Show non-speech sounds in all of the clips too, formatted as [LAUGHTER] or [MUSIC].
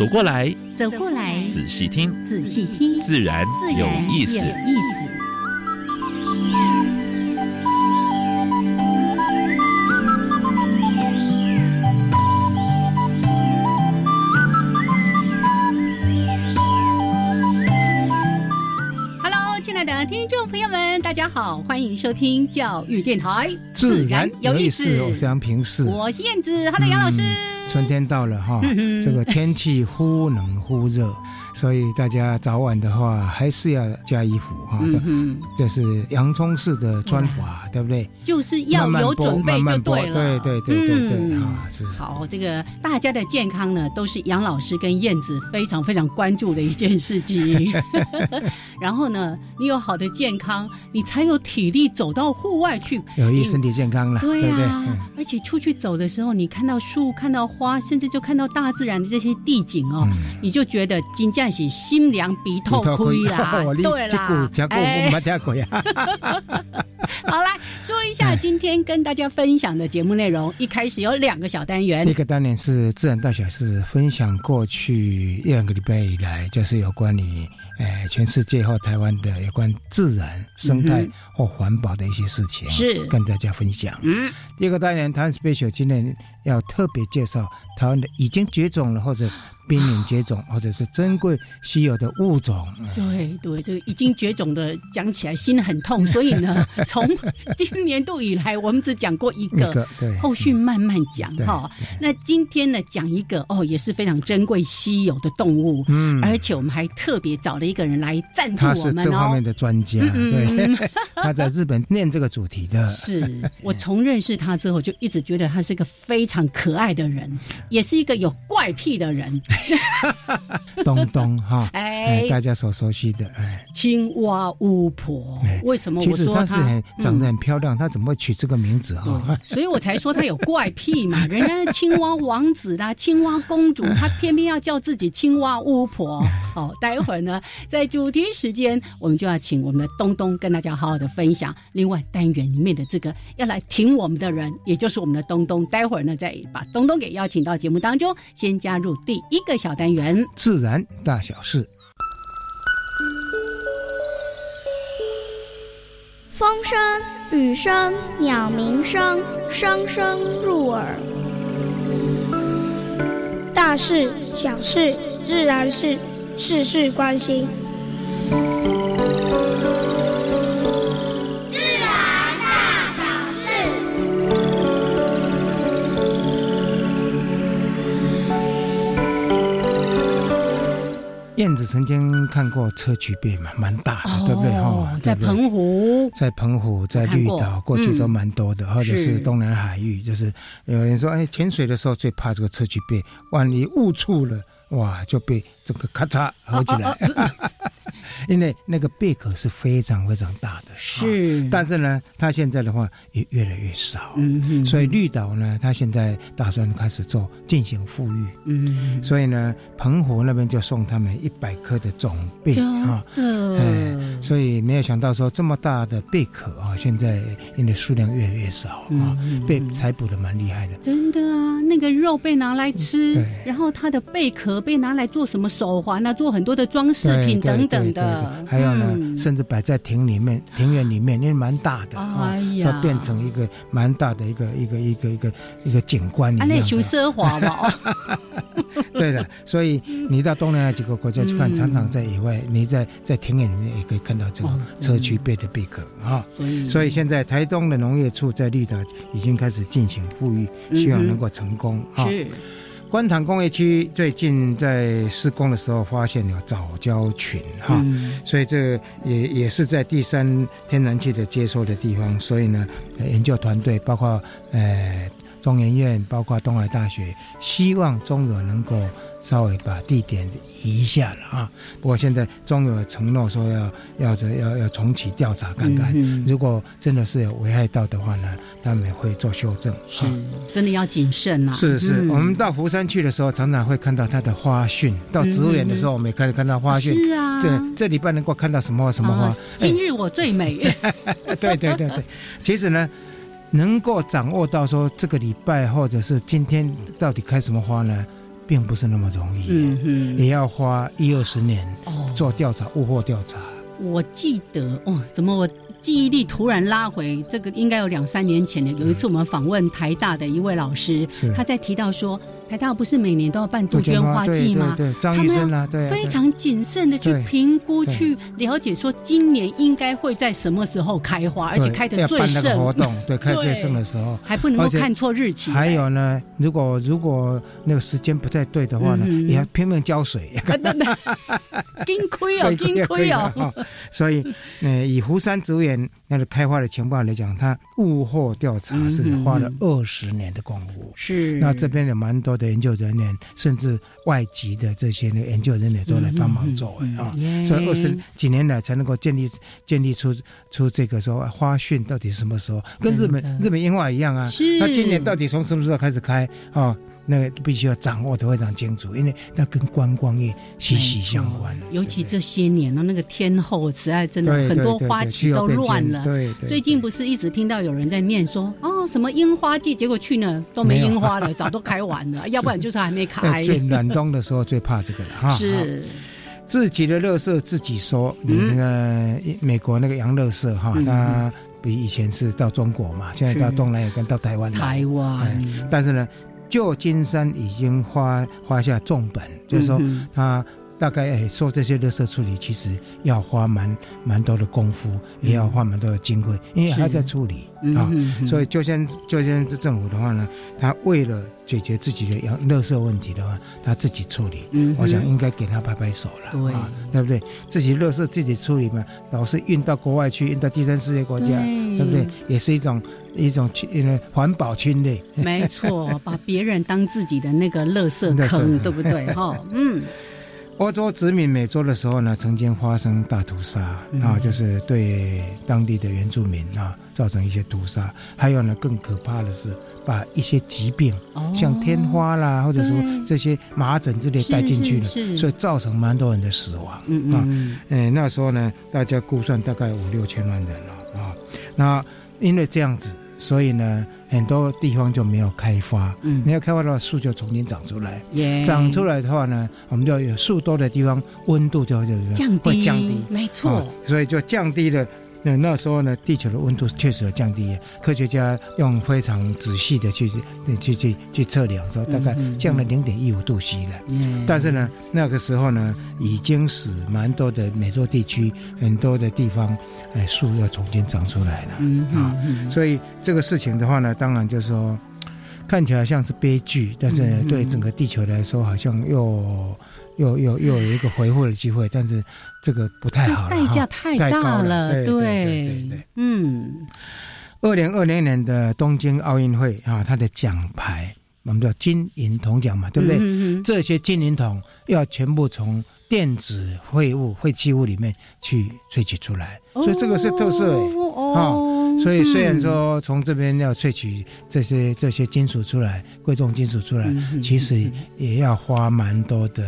走过来，走过来，仔细听，仔细听，自然有意思。有意思。听众朋友们大家好，欢迎收听教育电台，自然有意思。我是杨平视，我是燕子。Hello，杨老师。春天到了哈，这个天气忽冷忽热。所以大家早晚的话还是要加衣服哈，这是洋葱式的穿法，对不对？就是要有准备就对了，对对对对对啊，是。好，这个大家的健康呢，都是杨老师跟燕子非常非常关注的一件事情。[LAUGHS] [LAUGHS] 然后呢，你有好的健康，你才有体力走到户外去，有益身体健康了，对不对？而且出去走的时候，你看到树、看到花，甚至就看到大自然的这些地景哦，你就觉得今天。是心凉鼻痛亏啦，[LAUGHS] 对啦，哎。[LAUGHS] 好来说一下今天跟大家分享的节目内容。一开始有两个小单元，一个单元是自然大小事，分享过去一两个礼拜以来，就是有关你哎全世界或台湾的有关自然生态或环保的一些事情，是跟大家分享。嗯，第二个单元，台湾 special 今天要特别介绍台湾的已经绝种了或者。濒临绝种或者是珍贵稀有的物种，对对，这个已经绝种的讲起来心很痛，所以呢，[LAUGHS] 从今年度以来，我们只讲过一个，对，后续慢慢讲哈。那今天呢，讲一个哦，也是非常珍贵稀有的动物，嗯，而且我们还特别找了一个人来赞助我们哦，这方面的专家，对，[LAUGHS] 他在日本念这个主题的，是我 [LAUGHS] 从认识他之后就一直觉得他是个非常可爱的人，[LAUGHS] 也是一个有怪癖的人。[LAUGHS] 东东哈，[LAUGHS] 哎，大家所熟悉的哎，青蛙巫婆，为什么？我说她是很长得很漂亮，她怎么会取这个名字哈？所以我才说她有怪癖嘛。人家青蛙王子啦，青蛙公主，她偏偏要叫自己青蛙巫婆。好，待会儿呢，在主题时间，我们就要请我们的东东跟大家好好的分享。另外单元里面的这个要来挺我们的人，也就是我们的东东。待会儿呢，再把东东给邀请到节目当中，先加入第一个。小单元，自然大小事，风声、雨声、鸟鸣声，声声入耳。大事、小事、自然事，事事关心。曾经看过砗磲贝嘛，蛮大的，对不对？哈，在澎湖，在澎湖，在绿岛，过。去都蛮多的，或者是东南海域，就是有人说，哎，潜水的时候最怕这个砗磲贝，万一误触了，哇，就被这个咔嚓合起来。[LAUGHS] [LAUGHS] 因为那个贝壳是非常非常大的，是，但是呢，它现在的话也越来越少，嗯，所以绿岛呢，它现在打算开始做进行富裕，嗯，所以呢，澎湖那边就送他们一百颗的种贝啊，哎，所以没有想到说这么大的贝壳啊，现在因为数量越来越少啊，被采捕的蛮厉害的，真的啊，那个肉被拿来吃，然后它的贝壳被拿来做什么手环啊，做很多的装饰品等等的。对，还有呢，甚至摆在庭里面、庭院里面，因为蛮大的啊，要变成一个蛮大的一个一个一个一个一个景观一样的。那属奢华嘛？[LAUGHS] 对的，所以你到东南亚几个国家去看，常常在野外，你在在庭院里面也可以看到这个砗磲贝的贝壳啊。所以现在台东的农业处在绿岛已经开始进行富裕，希望能够成功啊。观塘工业区最近在施工的时候，发现有藻礁群哈，所以这也也是在第三天然气的接收的地方，所以呢，研究团队包括呃中研院，包括东海大学，希望中友能够。稍微把地点移一下了啊！不过现在中友承诺说要要要要重启调查看看，如果真的是有危害到的话呢，他们会做修正。是，真的要谨慎啊！是是，我们到福山去的时候，常常会看到它的花讯；到植物园的时候，我们也开始看到花讯。是啊，这，这礼拜能够看到什么什么花？今日我最美。[LAUGHS] 对对对对，其实呢，能够掌握到说这个礼拜或者是今天到底开什么花呢？并不是那么容易，嗯哼，也要花一二十年做调查，物货调查。我记得哦，怎么我记忆力突然拉回？这个应该有两三年前的，有一次我们访问台大的一位老师，他在提到说。台大不是每年都要办杜鹃花季吗？对张医生啊，对，非常谨慎的去评估、去了解，说今年应该会在什么时候开花，而且开的最盛。活动对 [LAUGHS] 开最盛的时候，还不能够看错日期。还有呢，如果如果那个时间不太对的话呢，也要拼命浇水。[LAUGHS] [LAUGHS] 金亏哦，金亏哦。所以，呃，以湖山植物园那个开花的情况来讲，它物后调查是花了二十年的功夫。是，那这边有蛮多。的研究人员，甚至外籍的这些呢研究人员都来帮忙做啊，所以二十几年来才能够建立建立出出这个说花讯到底什么时候，跟日本日本樱花一样啊，是那今年到底从什么时候开始开啊？那个必须要掌握的非常清楚，因为那跟观光业息息相关。尤其这些年呢，那个天后实在真的很多花期都乱了。对，最近不是一直听到有人在念说哦，什么樱花季，结果去呢都没樱花了，早都开完了，[LAUGHS] 要不然就是还没开。最暖冬的时候最怕这个了哈。是，自己的乐色自己说。你那个美国那个洋乐色哈，它比以前是到中国嘛，现在到东南亚跟到台湾。台湾，但是呢。旧金山已经花花下重本，就是说，他大概诶做这些垃圾处理，其实要花蛮蛮多的功夫，也要花蛮多的经费，因为还在处理啊。所以，就先就先这政府的话呢，他为了解决自己的要垃圾问题的话，他自己处理。我想应该给他拍拍手了，啊对不对？自己垃圾自己处理嘛，老是运到国外去，运到第三世界国家，对不对？也是一种。一种侵环保侵略，没错，把别人当自己的那个垃圾坑，[LAUGHS] 对不对？哈，嗯。欧洲殖民美洲的时候呢，曾经发生大屠杀啊，就是对当地的原住民啊造成一些屠杀。还有呢，更可怕的是把一些疾病，像天花啦，或者说这些麻疹之类带进去了，所以造成蛮多人的死亡嗯啊。嗯，那时候呢，大家估算大概五六千万人了啊。那因为这样子。所以呢，很多地方就没有开发，嗯，没有开发的话，树就重新长出来，长出来的话呢，我们就有树多的地方，温度就就会降低，没错，所以就降低了。那那时候呢，地球的温度确实有降低，科学家用非常仔细的去去去去测量，说大概降了零点一五度 C 了。嗯，但是呢，那个时候呢，已经使蛮多的美洲地区很多的地方，哎，树要重新长出来了。嗯啊，所以这个事情的话呢，当然就是说，看起来像是悲剧，但是对整个地球来说，好像又。又又又有一个回复的机会，但是这个不太好，代价太大了。对对对，嗯，二零二零年的东京奥运会啊，它的奖牌我们叫金银铜奖嘛，对不对？这些金银铜要全部从电子废物废弃物里面去萃取出来，所以这个是特色哦。所以虽然说从这边要萃取这些这些金属出来，贵重金属出来，其实也要花蛮多的。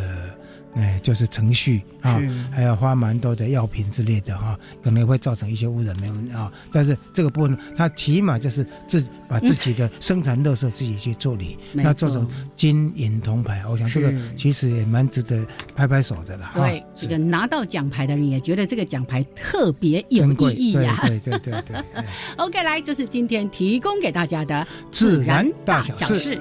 哎，就是程序啊，还要花蛮多的药品之类的哈，可能会造成一些污染，没有啊。但是这个部分，它起码就是自把自己的生产乐色自己去处理，那做成金银铜牌，我想这个其实也蛮值得拍拍手的啦。对，这个拿到奖牌的人也觉得这个奖牌特别有意义呀。对对对对。[LAUGHS] OK，来，这是今天提供给大家的自然大小事。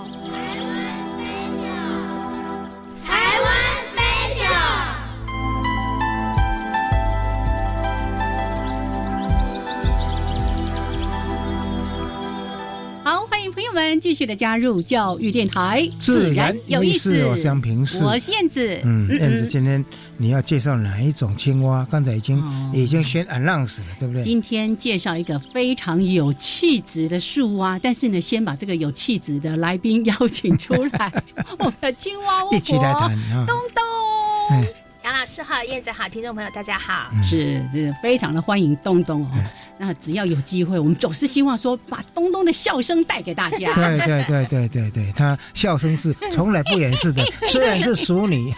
友们继续的加入教育电台，自然有意思。我香平是，我是燕子。嗯，燕子，今天你要介绍哪一种青蛙？刚才已经已经先 announce 了，对不对？今天介绍一个非常有气质的树蛙，但是呢，先把这个有气质的来宾邀请出来，[LAUGHS] 我们的青蛙巫一起来谈啊，东东。杨老师好，燕子好，听众朋友大家好，是是非常的欢迎东东哦。那只要有机会，我们总是希望说把东东的笑声带给大家。对对对对对对，他笑声是从来不掩饰的，[LAUGHS] 虽然是淑女。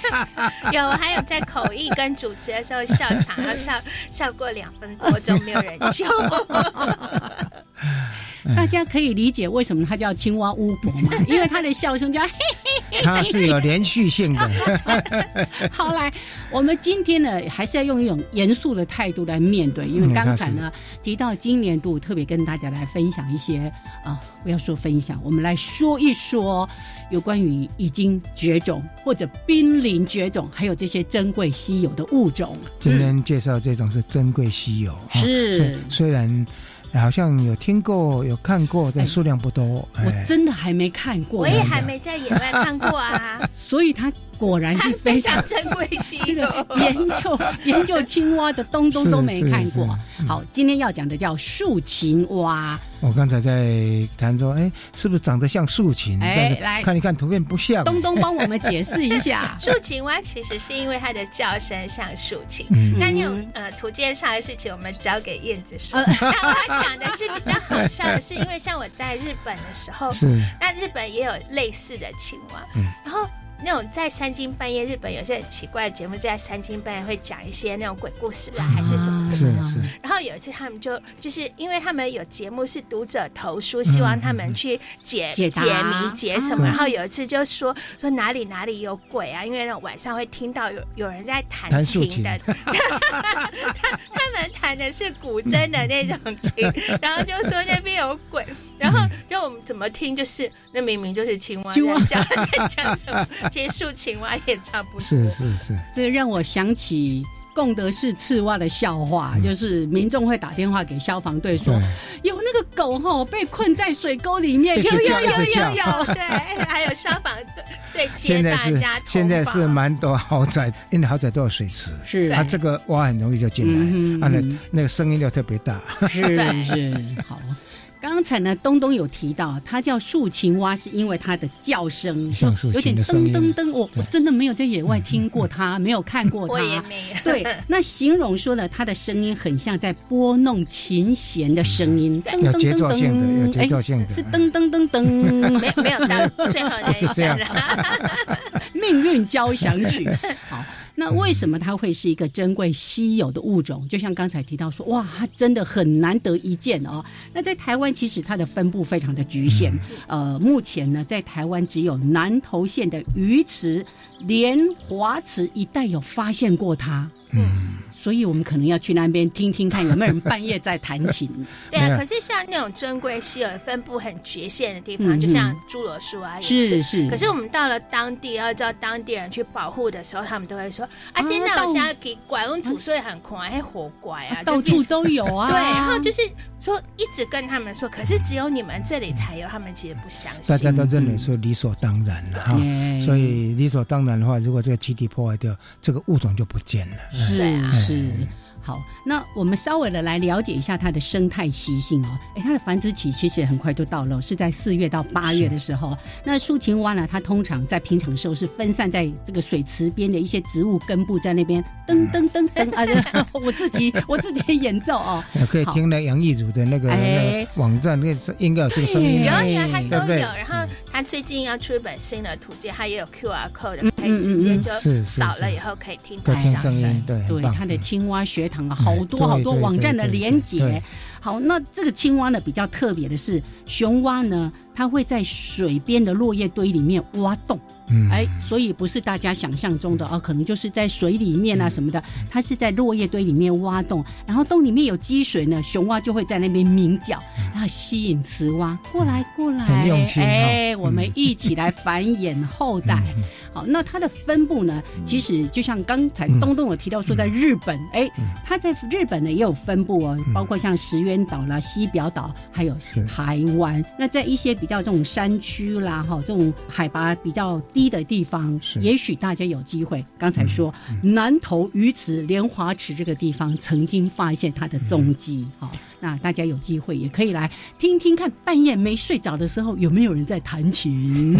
[LAUGHS] 有还有在口译跟主持的时候笑场，要笑笑过两分多钟，没有人救。大家可以理解为什么他叫青蛙巫婆吗？因为他的笑声叫嘿嘿嘿，他是有连续性的。[LAUGHS] 好来，我们今天呢还是要用一种严肃的态度来面对，因为刚才呢提到今年度特别跟大家来分享一些啊，不要说分享，我们来说一说有关于已经绝种或者濒临绝种，还有这些珍贵稀有的物种。今天介绍这种是珍贵稀有，是虽然。好像有听过、有看过，但数量不多。我真的还没看过，我也还没在野外看过啊。[LAUGHS] 所以它果然是非常珍贵稀有。这个研究 [LAUGHS] 研究青蛙的东东都没看过。好，今天要讲的叫竖琴蛙。我刚才在谈说，哎，是不是长得像竖琴？哎，来看一看图片不像。东东帮我们解释一下，[LAUGHS] 竖琴蛙其实是因为它的叫声像竖琴。那那种呃图鉴上的事情，我们交给燕子说。[LAUGHS] 他讲的是比较好笑的，是因为像我在日本的时候，是那日本也有类似的青蛙，嗯，然后。那种在三更半夜，日本有些很奇怪的节目，在三更半夜会讲一些那种鬼故事啊，还是什么什么。是是。然后有一次他们就就是因为他们有节目是读者投书，希望他们去解解谜解什么。然后有一次就说说哪里哪里有鬼啊，因为那种晚上会听到有有人在弹琴的。[LAUGHS] 他们弹的是古筝的那种琴，[LAUGHS] 然后就说那边有鬼。然后让我们怎么听，就是那明明就是青蛙在讲 [LAUGHS] 在讲什么。结束青蛙也差不多。是是是，这让我想起贡德式赤蛙的笑话，就是民众会打电话给消防队说，有那个狗哈被困在水沟里面，有有有有，对，还有消防队对接大家。现在是蛮多豪宅，因为豪宅都有水池，是。啊，这个蛙很容易就进来，啊，那那个声音就特别大，是是好。刚才呢，东东有提到，它叫树青蛙，是因为它的叫声像有点噔噔噔。我我真的没有在野外听过它，没有看过它。我也没有。对，[LAUGHS] 那形容说呢，它的声音很像在拨弄琴弦的声音，有节奏性的，有节奏性的，是噔噔噔噔，没没有到最后那一下。[LAUGHS] [LAUGHS] 命运交响曲，好。那为什么它会是一个珍贵稀有的物种？就像刚才提到说，哇，它真的很难得一见哦。那在台湾其实它的分布非常的局限，呃，目前呢，在台湾只有南投县的鱼池、莲华池一带有发现过它。嗯。所以我们可能要去那边听听看，有没有人半夜在弹琴。[LAUGHS] 对啊，可是像那种珍贵稀有、分布很局限的地方，就像侏罗树啊，也是是。可是我们到了当地，要叫当地人去保护的时候，他们都会说：“啊，今天我现在给管温主睡很狂，还活拐啊，到处都有啊。”对，然后就是。说一直跟他们说，可是只有你们这里才有，他们其实不相信。大家都认为说理所当然了哈，所以理所当然的话，如果这个基地破坏掉，这个物种就不见了。是啊，是。好，那我们稍微的来了解一下它的生态习性哦。哎，它的繁殖期其实很快就到了，是在四月到八月的时候。那树青蛙呢，它通常在平常时候是分散在这个水池边的一些植物根部，在那边噔噔噔噔啊，[LAUGHS] 我自己我自己演奏哦。可以听那杨义祖的那个网站，那应该有这个声音，有有他都有。然后他最近要出一本新的图鉴，他也有 Q R code，可以直接就扫了以后可以听到声音。对，对，他的青蛙学。好多好多网站的连接。好，那这个青蛙呢比较特别的是，雄蛙呢它会在水边的落叶堆里面挖洞。哎，所以不是大家想象中的哦，可能就是在水里面啊什么的，它是在落叶堆里面挖洞，然后洞里面有积水呢，雄蛙就会在那边鸣叫，然后吸引雌蛙过来过来，哎，我们一起来繁衍后代。好，那它的分布呢，其实就像刚才东东有提到说，在日本，哎，它在日本呢也有分布哦，包括像石垣岛啦、西表岛，还有台湾。那在一些比较这种山区啦，哈，这种海拔比较。低的地方，也许大家有机会。刚才说南投鱼池莲花池这个地方，曾经发现它的踪迹。好，那大家有机会也可以来听听看，半夜没睡着的时候，有没有人在弹琴、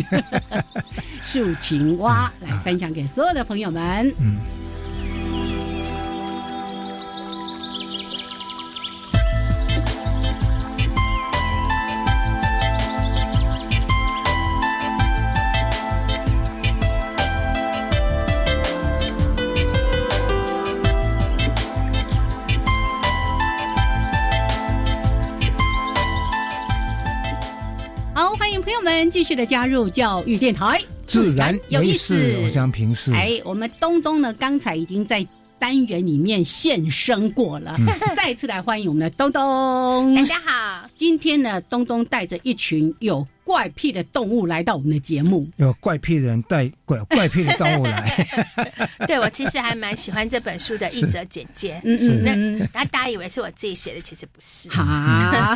[LAUGHS] 竖琴蛙，[LAUGHS] 来分享给所有的朋友们。继续的加入教育电台，自然有意思，我想平视。哎，我们东东呢，刚才已经在单元里面现身过了，[LAUGHS] 再次来欢迎我们的东东。大家好，今天呢，东东带着一群有。怪癖的动物来到我们的节目，有怪癖的人带怪 [LAUGHS] 怪癖的动物来。[LAUGHS] 对我其实还蛮喜欢这本书的 [LAUGHS] 译者简介，嗯嗯，那大家以为是我自己写的，其实不是。好，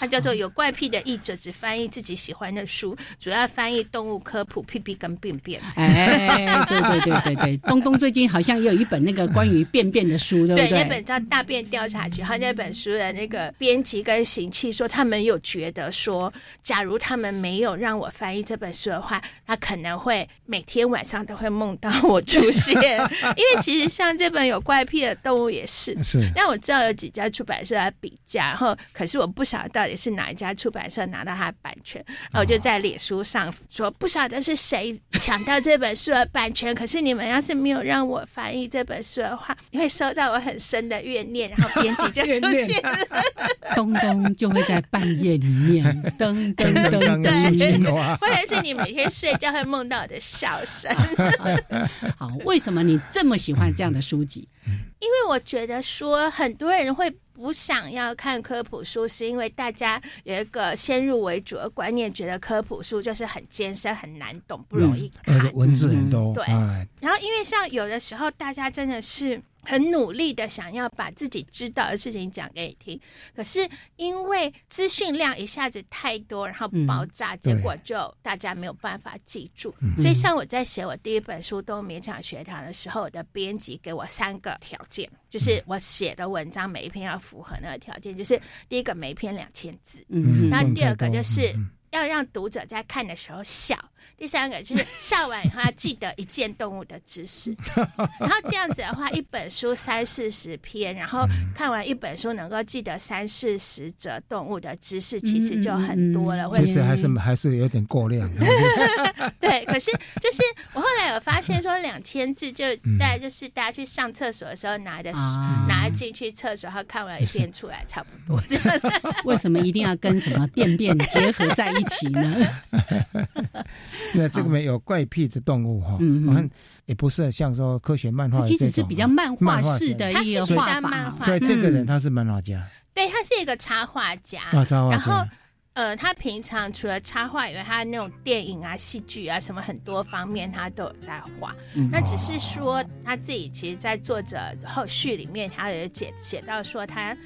它叫做有怪癖的译者只翻译自己喜欢的书，主要翻译动物科普、屁屁跟便便。哎，对对对对对，东东最近好像也有一本那个关于便便的书，对不对？那本叫《大便调查局》，他那本书的那个编辑跟行器说，他们有觉得。说，假如他们没有让我翻译这本书的话，他可能会每天晚上都会梦到我出现。[LAUGHS] 因为其实像这本有怪癖的动物也是，是。那我知道有几家出版社来比价，然后可是我不晓得到底是哪一家出版社拿到它的版权，然后我就在脸书上说，不晓得是谁 [LAUGHS] 抢到这本书的版权。可是你们要是没有让我翻译这本书的话，你会收到我很深的怨念，然后编辑就 [LAUGHS] 出现了，东东就会在半夜里面。噔噔噔噔，[LAUGHS] 或者是你每天睡觉会梦到我的笑声。好，为什么你这么喜欢这样的书籍？因为我觉得说很多人会不想要看科普书，是因为大家有一个先入为主的观念，觉得科普书就是很艰深、很难懂、不容易看，文字很多。对，然后因为像有的时候大家真的是。很努力的想要把自己知道的事情讲给你听，可是因为资讯量一下子太多，然后爆炸，结果就大家没有办法记住。所以像我在写我第一本书《都勉强学堂》的时候，我的编辑给我三个条件，就是我写的文章每一篇要符合那个条件，就是第一个每一篇两千字，嗯，然后第二个就是要让读者在看的时候笑。第三个就是笑完以后要记得一件动物的知识，[LAUGHS] 然后这样子的话，一本书三四十篇，然后看完一本书能够记得三四十则动物的知识，其实就很多了。其实还是还是有点过量。[LAUGHS] [LAUGHS] 对，可是就是我后来有发现说，两千字就大概就是大家去上厕所的时候拿的拿进去厕所，然后看完一遍出来差不多。为什么一定要跟什么便便结合在一起呢？[LAUGHS] 那这个没有怪癖的动物哈，我看也不是像说科学漫画，其实是比较漫画式的一个画法。所以这个人他是漫画家，对他是一个插画家。然后呃，他平常除了插画以外，他那种电影啊、戏剧啊什么很多方面他都有在画。那只是说他自己其实，在作者后续里面，他有写写到说他。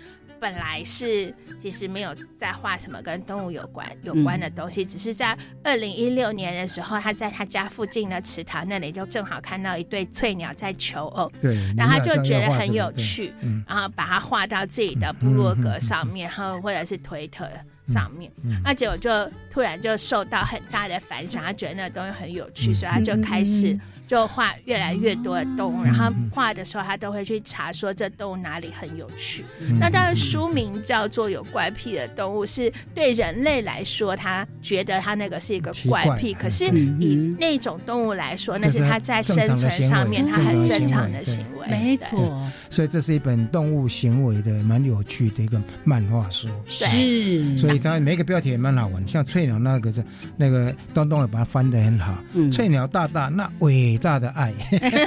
本来是其实没有在画什么跟动物有关有关的东西，只是在二零一六年的时候，他在他家附近的池塘那里就正好看到一对翠鸟在求偶，对，然后他就觉得很有？趣，然后把它画到自己的部落格上面，然后或者是推特上面，那结果就突然就受到很大的反响，他觉得那个东西很有趣，所以他就开始。就画越来越多的动物，然后画的时候他都会去查说这动物哪里很有趣。那当然书名叫做有怪癖的动物，是对人类来说他觉得他那个是一个怪癖，可是以那种动物来说，那是他在生存上面他很正常的行为。没错。所以这是一本动物行为的蛮有趣的一个漫画书。是，所以它每个标题也蛮好玩，像翠鸟那个是那个东东也把它翻得很好。嗯，翠鸟大大那伟大的爱，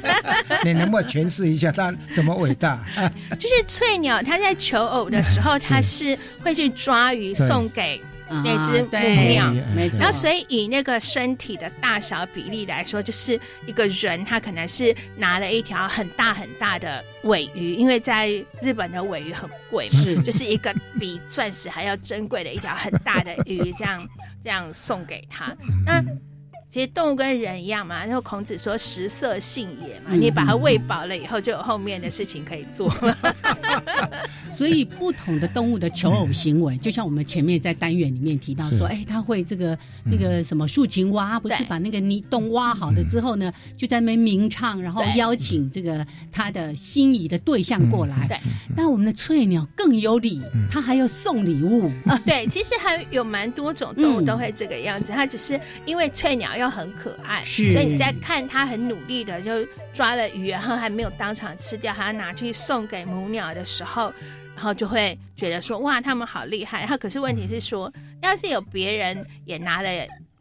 [LAUGHS] 你能不能诠释一下它怎么伟大？[LAUGHS] 就是翠鸟，它在求偶的时候，它是会去抓鱼送给。那只母鸟，然后所以以那个身体的大小比例来说，就是一个人他可能是拿了一条很大很大的尾鱼，因为在日本的尾鱼很贵嘛，就是一个比钻石还要珍贵的一条很大的鱼，这样这样送给他。那其实动物跟人一样嘛，然后孔子说食色性也嘛，你把它喂饱了以后，就有后面的事情可以做了。[LAUGHS] 所以不同的动物的求偶行为，就像我们前面在单元里面提到说，哎，他会这个那个什么竖琴蛙，不是把那个泥洞挖好了之后呢，就在那边鸣唱，然后邀请这个他的心仪的对象过来。对，但我们的翠鸟更有礼，它还要送礼物。啊。对，其实还有蛮多种动物都会这个样子，它只是因为翠鸟又很可爱，所以你在看它很努力的就抓了鱼，然后还没有当场吃掉，还要拿去送给母鸟的时候。然后就会觉得说哇，他们好厉害。然后可是问题是说，要是有别人也拿了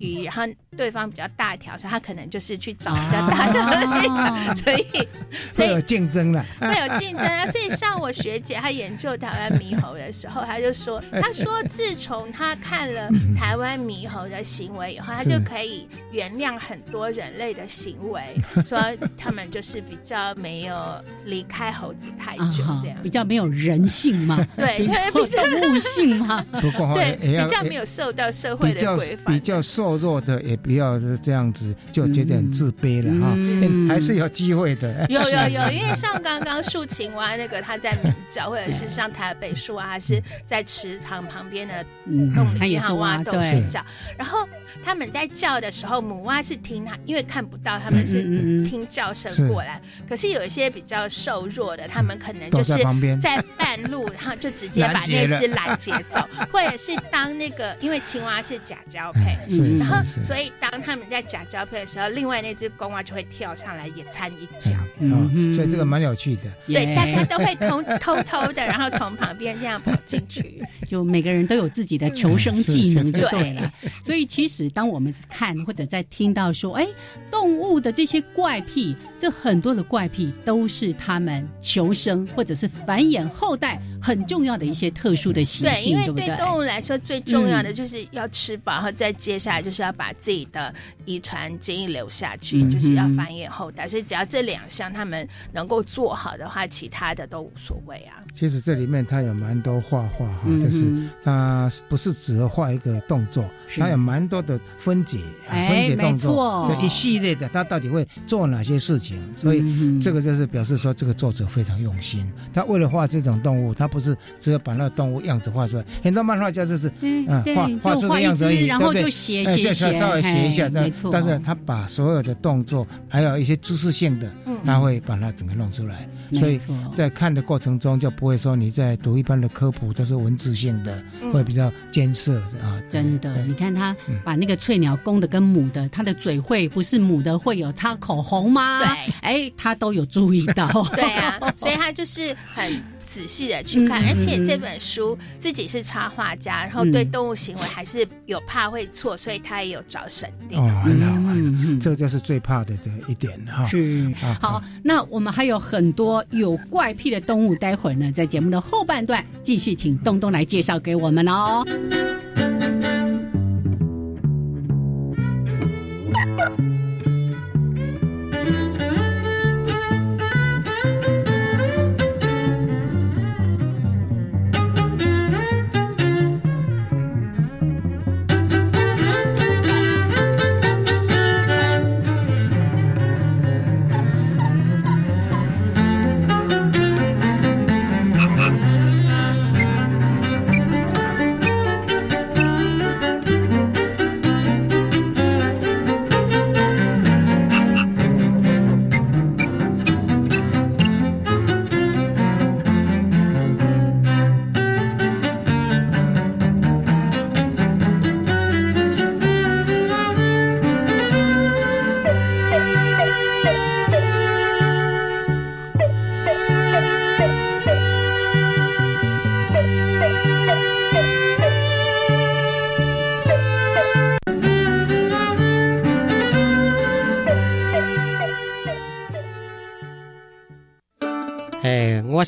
鱼，然后。对方比较大条，所以他可能就是去找比较大的那个，所以 [LAUGHS] 所以有竞争了，会有竞争啊。所以像我学姐，她研究台湾猕猴的时候，她就说，[LAUGHS] 她说自从她看了台湾猕猴的行为以后，她就可以原谅很多人类的行为，[LAUGHS] 说他们就是比较没有离开猴子太久，这样。比较没有人性嘛，对，比较动物性嘛，对，比较没有受到社会的规范，比较瘦弱的也。不要是这样子，就觉得很自卑了哈。还是有机会的。有有有，[LAUGHS] 因为像刚刚竖琴蛙那个，他在鸣叫，或者是像台北树啊，是在池塘旁边的洞里面挖洞睡觉。然后他们在叫的时候，母蛙是听它，因为看不到，他们是听叫声过来。可是有一些比较瘦弱的，他们可能就是在半路，然后就直接把那只拦截走，或者是当那个，因为青蛙是假交配，[LAUGHS] 然后所以。当他们在假交配的时候，另外那只公蛙就会跳上来也掺一脚，嗯，所以这个蛮有趣的。对，大家都会偷偷偷的，然后从旁边这样跑进去，[LAUGHS] 就每个人都有自己的求生技能就对了。所以其实当我们看或者在听到说，哎，动物的这些怪癖，这很多的怪癖都是他们求生或者是繁衍后代。很重要的一些特殊的习性，对不对？对动物来说，最重要的就是要吃饱，然后再接下来就是要把自己的遗传基因留下去，就是要繁衍后代。所以只要这两项他们能够做好的话，其他的都无所谓啊。其实这里面它有蛮多画画哈，就是它不是只画一个动作，它有蛮多的分解，分解动作，就一系列的，它到底会做哪些事情？所以这个就是表示说，这个作者非常用心。他为了画这种动物，他不是只有把那个动物样子画出来，很多漫画家就是嗯画画出个样子而已，然后就写写写，稍微写一下，没错。但是他把所有的动作，还有一些知识性的，他会把它整个弄出来。所以在看的过程中，就不会说你在读一般的科普都是文字性的，会比较艰涩啊。真的，你看他把那个翠鸟公的跟母的，它的嘴会不是母的会有擦口红吗？对，哎，他都有注意到。[LAUGHS] 对啊，所以他就是很。仔细的去看，而且这本书自己是插画家，然后对动物行为还是有怕会错，所以他也有找神定。哦，很好，很好，这就是最怕的这一点哈。是，好，那我们还有很多有怪癖的动物，待会儿呢，在节目的后半段继续请东东来介绍给我们哦。thank [LAUGHS] you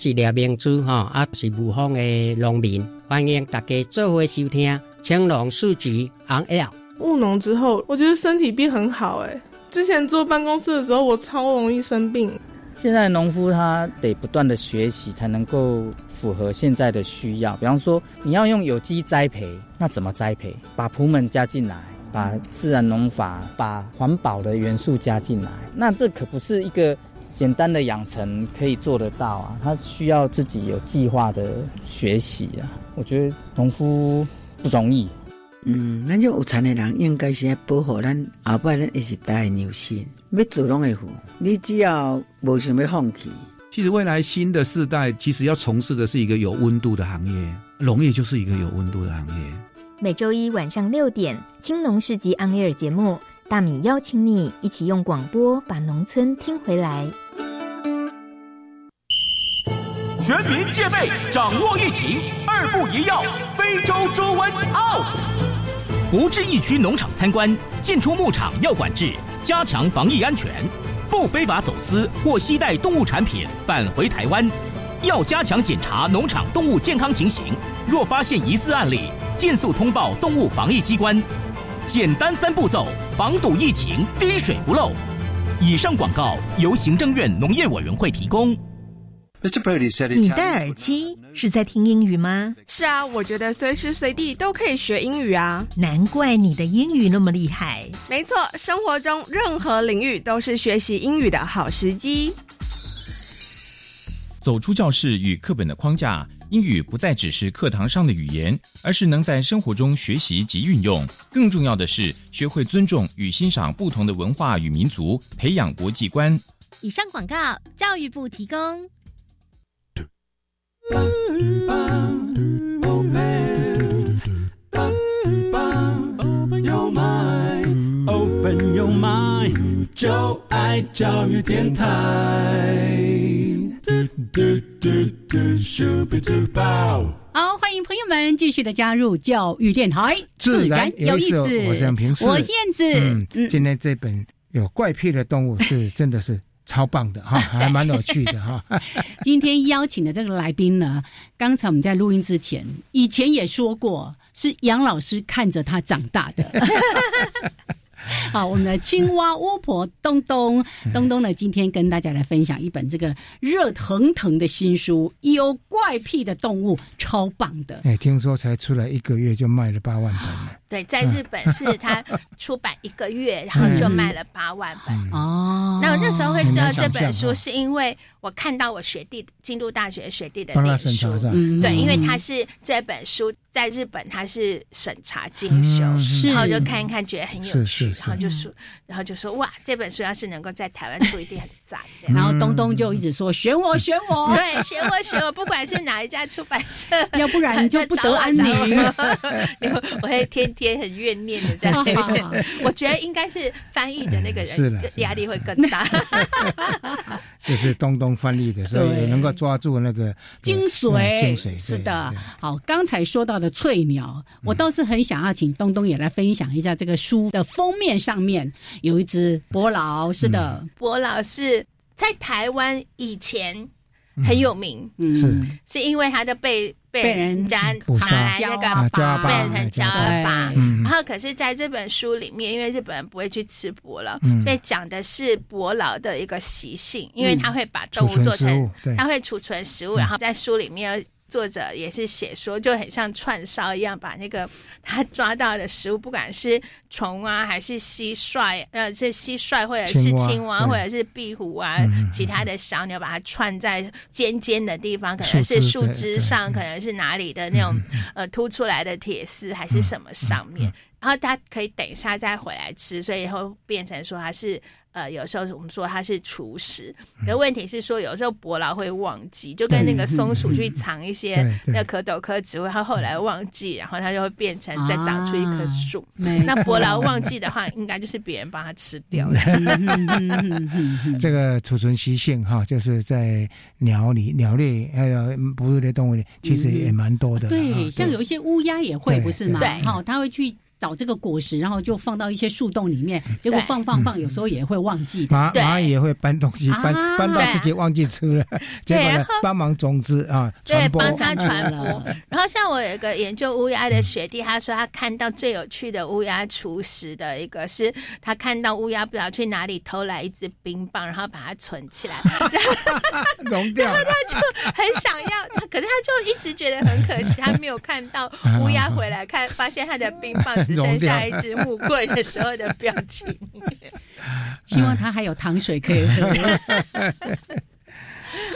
是廖明珠哈，啊是武峰的农民，欢迎大家做回收听青龙数据 on L。务农之后，我觉得身体变很好哎。之前坐办公室的时候，我超容易生病。现在农夫他得不断的学习，才能够符合现在的需要。比方说，你要用有机栽培，那怎么栽培？把蒲门加进来，把自然农法、把环保的元素加进来，那这可不是一个。简单的养成可以做得到啊，他需要自己有计划的学习啊。我觉得农夫不容易。嗯，咱这有田的人应该是保护咱后辈咱一直代的牛心，要做拢会付。你只要无想要放弃。其实未来新的世代其实要从事的是一个有温度的行业，农业就是一个有温度的行业。每周一晚上六点，青农市集 On Air 节目，大米邀请你一起用广播把农村听回来。全民戒备，掌握疫情，二不一要，非洲猪瘟 out。不至疫区农场参观，进出牧场要管制，加强防疫安全。不非法走私或携带动物产品返回台湾，要加强检查农场动物健康情形。若发现疑似案例，尽速通报动物防疫机关。简单三步骤，防堵疫情，滴水不漏。以上广告由行政院农业委员会提供。你戴耳机是在听英语吗？是啊，我觉得随时随地都可以学英语啊。难怪你的英语那么厉害。没错，生活中任何领域都是学习英语的好时机。走出教室与课本的框架，英语不再只是课堂上的语言，而是能在生活中学习及运用。更重要的是，学会尊重与欣赏不同的文化与民族，培养国际观。以上广告，教育部提供。就爱教育电台。好，欢迎朋友们继续的加入教育电台，自然有意思。我是平我燕子。嗯，今天这本有怪癖的动物是 [LAUGHS] 真的是。超棒的哈，[LAUGHS] 还蛮有趣的哈。[LAUGHS] 今天邀请的这个来宾呢，刚才我们在录音之前，以前也说过，是杨老师看着他长大的。[LAUGHS] 好，我们的青蛙巫婆东东东东呢，今天跟大家来分享一本这个热腾腾的新书，有怪癖的动物，超棒的。哎，听说才出来一个月就卖了八万本了。对，在日本是他出版一个月，然后就卖了八万本。哦，那我那时候会知道这本书，是因为我看到我学弟京都大学学弟的那书。对，因为他是这本书在日本他是审查进修，然后就看一看，觉得很有趣，然后就说，然后就说哇，这本书要是能够在台湾出，一定很赞。[LAUGHS] 然后东东就一直说选我，选我，对，选我，选我，不管是哪一家出版社，[LAUGHS] 要不然你就不得安宁。[LAUGHS] 我会天天。也很怨念的在那边，我觉得应该是翻译的那个人压力会更大。[LAUGHS] 就是东东翻译的时候，也能够抓住那个精髓。精髓是的。好，刚才说到的翠鸟，我倒是很想要请东东也来分享一下这个书的封面上面有一只伯劳。是的，伯劳是在台湾以前很有名，嗯，是因为他的被。被人家拿来那个疤，变成胶疤。然后，可是在这本书里面，因为日本人不会去吃伯劳，所以讲的是伯劳的一个习性，因为他会把动物做成，他会储存食物，然后在书里面。作者也是写说，就很像串烧一样，把那个他抓到的食物，不管是虫啊，还是蟋蟀，呃，是蟋蟀或者是青蛙，或者是壁虎啊，其他的小鸟，把它串在尖尖的地方，可能是树枝上，可能是哪里的那种呃凸出来的铁丝，还是什么上面，然后它可以等一下再回来吃，所以会变成说它是。呃，有时候我们说它是厨师，可问题是说有时候伯劳会忘记，就跟那个松鼠去藏一些那蝌蚪科植物，它后来忘记，然后它就会变成再长出一棵树。那伯劳忘记的话，应该就是别人帮它吃掉了。这个储存习性哈，就是在鸟里、鸟类还有哺乳类动物里，其实也蛮多的。对，像有一些乌鸦也会，不是吗？对，哈，它会去。找这个果实，然后就放到一些树洞里面，结果放放放，有时候也会忘记。蚂蚂蚁也会搬东西，搬搬到自己忘记吃了，结果呢帮忙种子啊，对，帮他传播。[LAUGHS] 然后像我有一个研究乌鸦的学弟，他说他看到最有趣的乌鸦厨食的一个是，他看到乌鸦不知道去哪里偷来一只冰棒，然后把它存起来，融掉，然后他就很想要，可是他就一直觉得很可惜，他没有看到 [LAUGHS] 乌鸦回来看，发现他的冰棒只剩下一只木棍的时候的表情。[LAUGHS] 希望他还有糖水可以喝。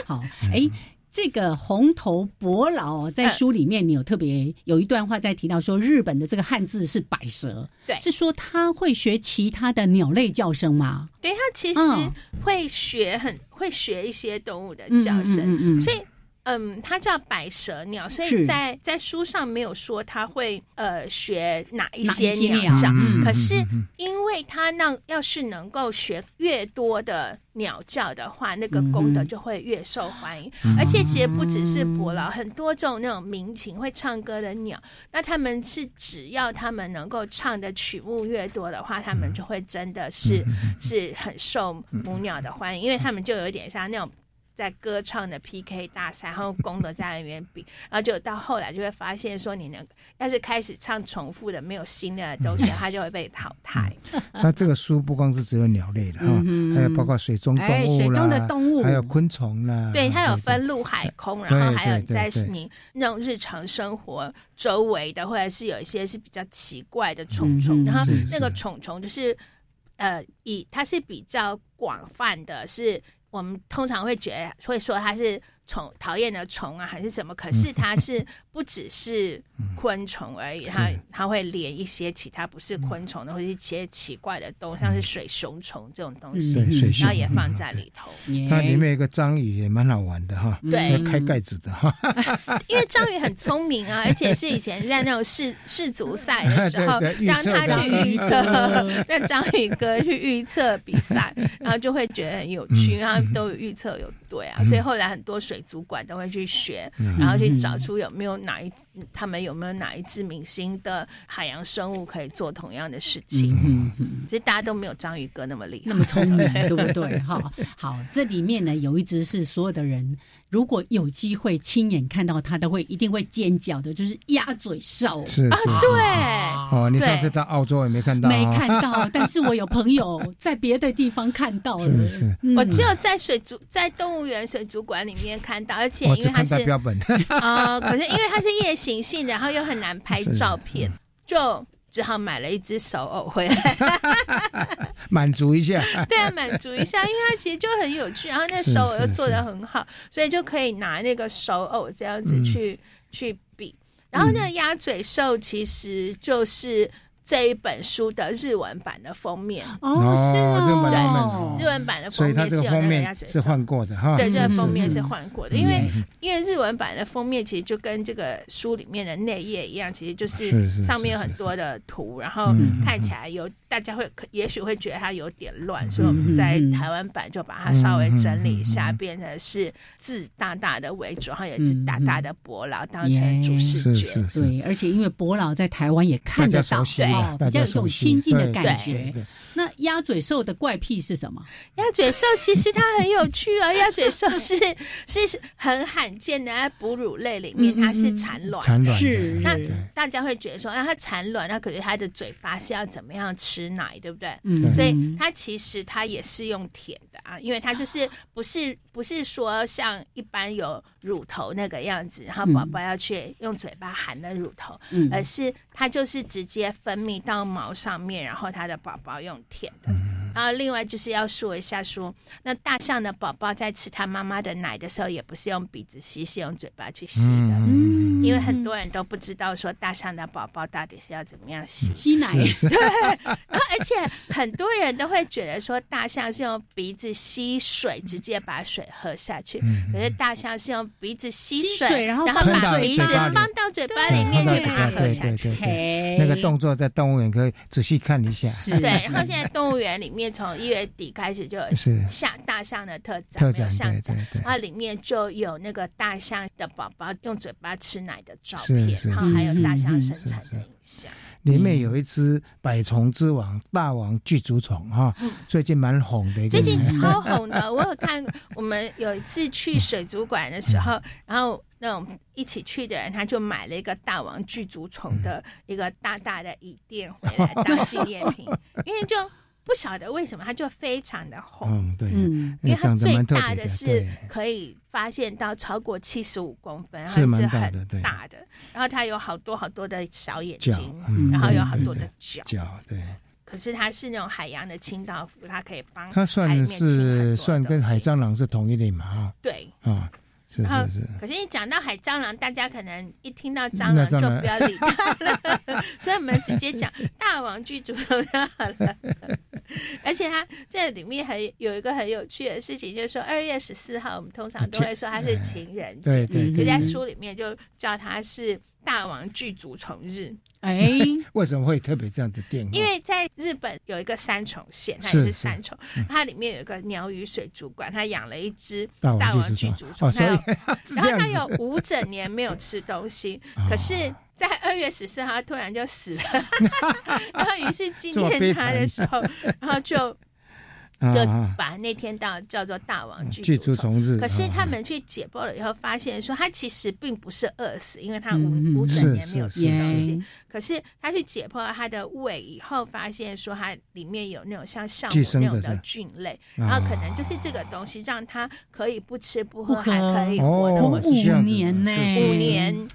好，哎。这个红头伯劳在书里面，你有特别有一段话在提到说，日本的这个汉字是百舌，对，是说他会学其他的鸟类叫声吗？对他其实会学很会学一些动物的叫声，所以。嗯，它叫百舌鸟，所以在在书上没有说它会呃学哪一些鸟叫，可是因为它那要是能够学越多的鸟叫的话，那个功德就会越受欢迎。而且其实不只是伯劳，很多种那种民情会唱歌的鸟，那他们是只要他们能够唱的曲目越多的话，他们就会真的是是很受母鸟的欢迎，因为他们就有点像那种。在歌唱的 PK 大赛，然后功德在那边比，然后就到后来就会发现说，你能要是开始唱重复的、没有新的东西，它就会被淘汰。[LAUGHS] 那这个书不光是只有鸟类的哈，还有包括水中动物水中的动物，还有昆虫啦。对，它有分陆海空，然后还有在你那种日常生活周围的，或者是有一些是比较奇怪的虫虫。然后那个虫虫就是呃，以它是比较广泛的，是。我们通常会觉得会说它是虫讨厌的虫啊，还是什么？可是它是不只是昆虫而已，它它会连一些其他不是昆虫的，或者一些奇怪的东西，像是水熊虫这种东西，然后也放在里头。它里面有一个章鱼也蛮好玩的哈，对，开盖子的哈。[LAUGHS] 因为章鱼很聪明啊，[LAUGHS] 而且是以前在那种世世足赛的时候，[LAUGHS] 让他去预测，让章鱼哥去预测比赛，然后就会觉得很有趣，然后都有预测有对啊，所以后来很多水。主管都会去学，然后去找出有没有哪一他们有没有哪一只明星的海洋生物可以做同样的事情。嗯嗯，其实大家都没有章鱼哥那么厉害，那么聪明，[LAUGHS] 对不对？哈，好，这里面呢有一只是所有的人如果有机会亲眼看到它，都会一定会尖叫的，就是鸭嘴兽。是啊，对。哦，你上次到澳洲也没看到？没看到，但是我有朋友在别的地方看到了。是是，我只有在水族在动物园水族馆里面看到，而且因为它是标本啊，[LAUGHS] 可是因为它是夜行性的，然后又很难拍照片，就只好买了一只手偶回来，[LAUGHS] 满足一下。[LAUGHS] 对啊，满足一下，因为它其实就很有趣，然后那手偶又做的很好，所以就可以拿那个手偶这样子去去比。然后那个鸭嘴兽其实就是。这一本书的日文版的封面。哦，是哦，日文版的封面是有那个鸭嘴是换过的哈，对，这个封面是换过的，因为因为日文版的封面其实就跟这个书里面的内页一样，其实就是上面有很多的图，然后看起来有大家会也许会觉得它有点乱，所以我们在台湾版就把它稍微整理一下，变成是字大大的为主，然后也是大大的伯劳当成主视觉，对，而且因为伯劳在台湾也看得到，对。哦，比较有种亲近的感觉。那鸭嘴兽的怪癖是什么？鸭嘴兽其实它很有趣啊，鸭嘴兽是 [LAUGHS] 是很罕见的，在哺乳类里面它是产卵，产卵是。那大家会觉得说，那它产卵，那可是它的嘴巴是要怎么样吃奶，对不对？嗯，所以它其实它也是用舔的啊，因为它就是不是不是说像一般有乳头那个样子，然后宝宝要去用嘴巴含的乳头，而是它就是直接分泌到毛上面，然后它的宝宝用。舔的，然后另外就是要说一下，说那大象的宝宝在吃它妈妈的奶的时候，也不是用鼻子吸，是用嘴巴去吸的，嗯，因为很多人都不知道说大象的宝宝到底是要怎么样吸吸奶，对，然后而且很多人都会觉得说大象是用鼻子吸水，直接把水喝下去，可是大象是用鼻子吸水，然后把鼻子放到嘴巴里面去把它喝下去，那个动作在动物园可以仔细看一下，对，然后现在。动物园里面，从一月底开始就有象大象的特展，特展象展，然后里面就有那个大象的宝宝用嘴巴吃奶的照片，然后还有大象生产的影像。里面有一只百虫之王大王巨足虫哈，最近蛮红的。最近超红的，我有看。我们有一次去水族馆的时候，然后那种一起去的人，他就买了一个大王巨足虫的一个大大的椅垫回来当纪念品，[LAUGHS] 因为就。不晓得为什么它就非常的红，嗯，对，嗯，因为它最大的是可以发现到超过七十五公分，是蛮大的，对，大的。然后它有好多好多的小眼睛，然后有好多的脚，脚，对。可是它是那种海洋的清道夫，它可以帮它算是算跟海蟑螂是同一类嘛？对，啊。是是是，可是你讲到海蟑螂，大家可能一听到蟑螂就不要理它了，[LAUGHS] 所以我们直接讲大王巨足龙就好了。[LAUGHS] 而且它这里面还有一个很有趣的事情，就是说二月十四号，我们通常都会说它是情人节，可在书里面就叫它是。大王剧组重日，哎，[LAUGHS] 为什么会特别这样子定？因为在日本有一个三重县，它也是三重，它里面有一个鸟语水族馆，它养了一只大王剧组。虫，所以 [LAUGHS] 然后它有五整年没有吃东西，[LAUGHS] 可是，在二月十四号突然就死了，然后于是纪念他的时候，然后就。就把那天到叫做大王剧组虫日，可是他们去解剖了以后，发现说他其实并不是饿死，因为他五五整年没有吃东西。可是他去解剖了他的胃以后，发现说它里面有那种像酵母那种的菌类，然后可能就是这个东西让他可以不吃不喝还可以活的五年呢，五年。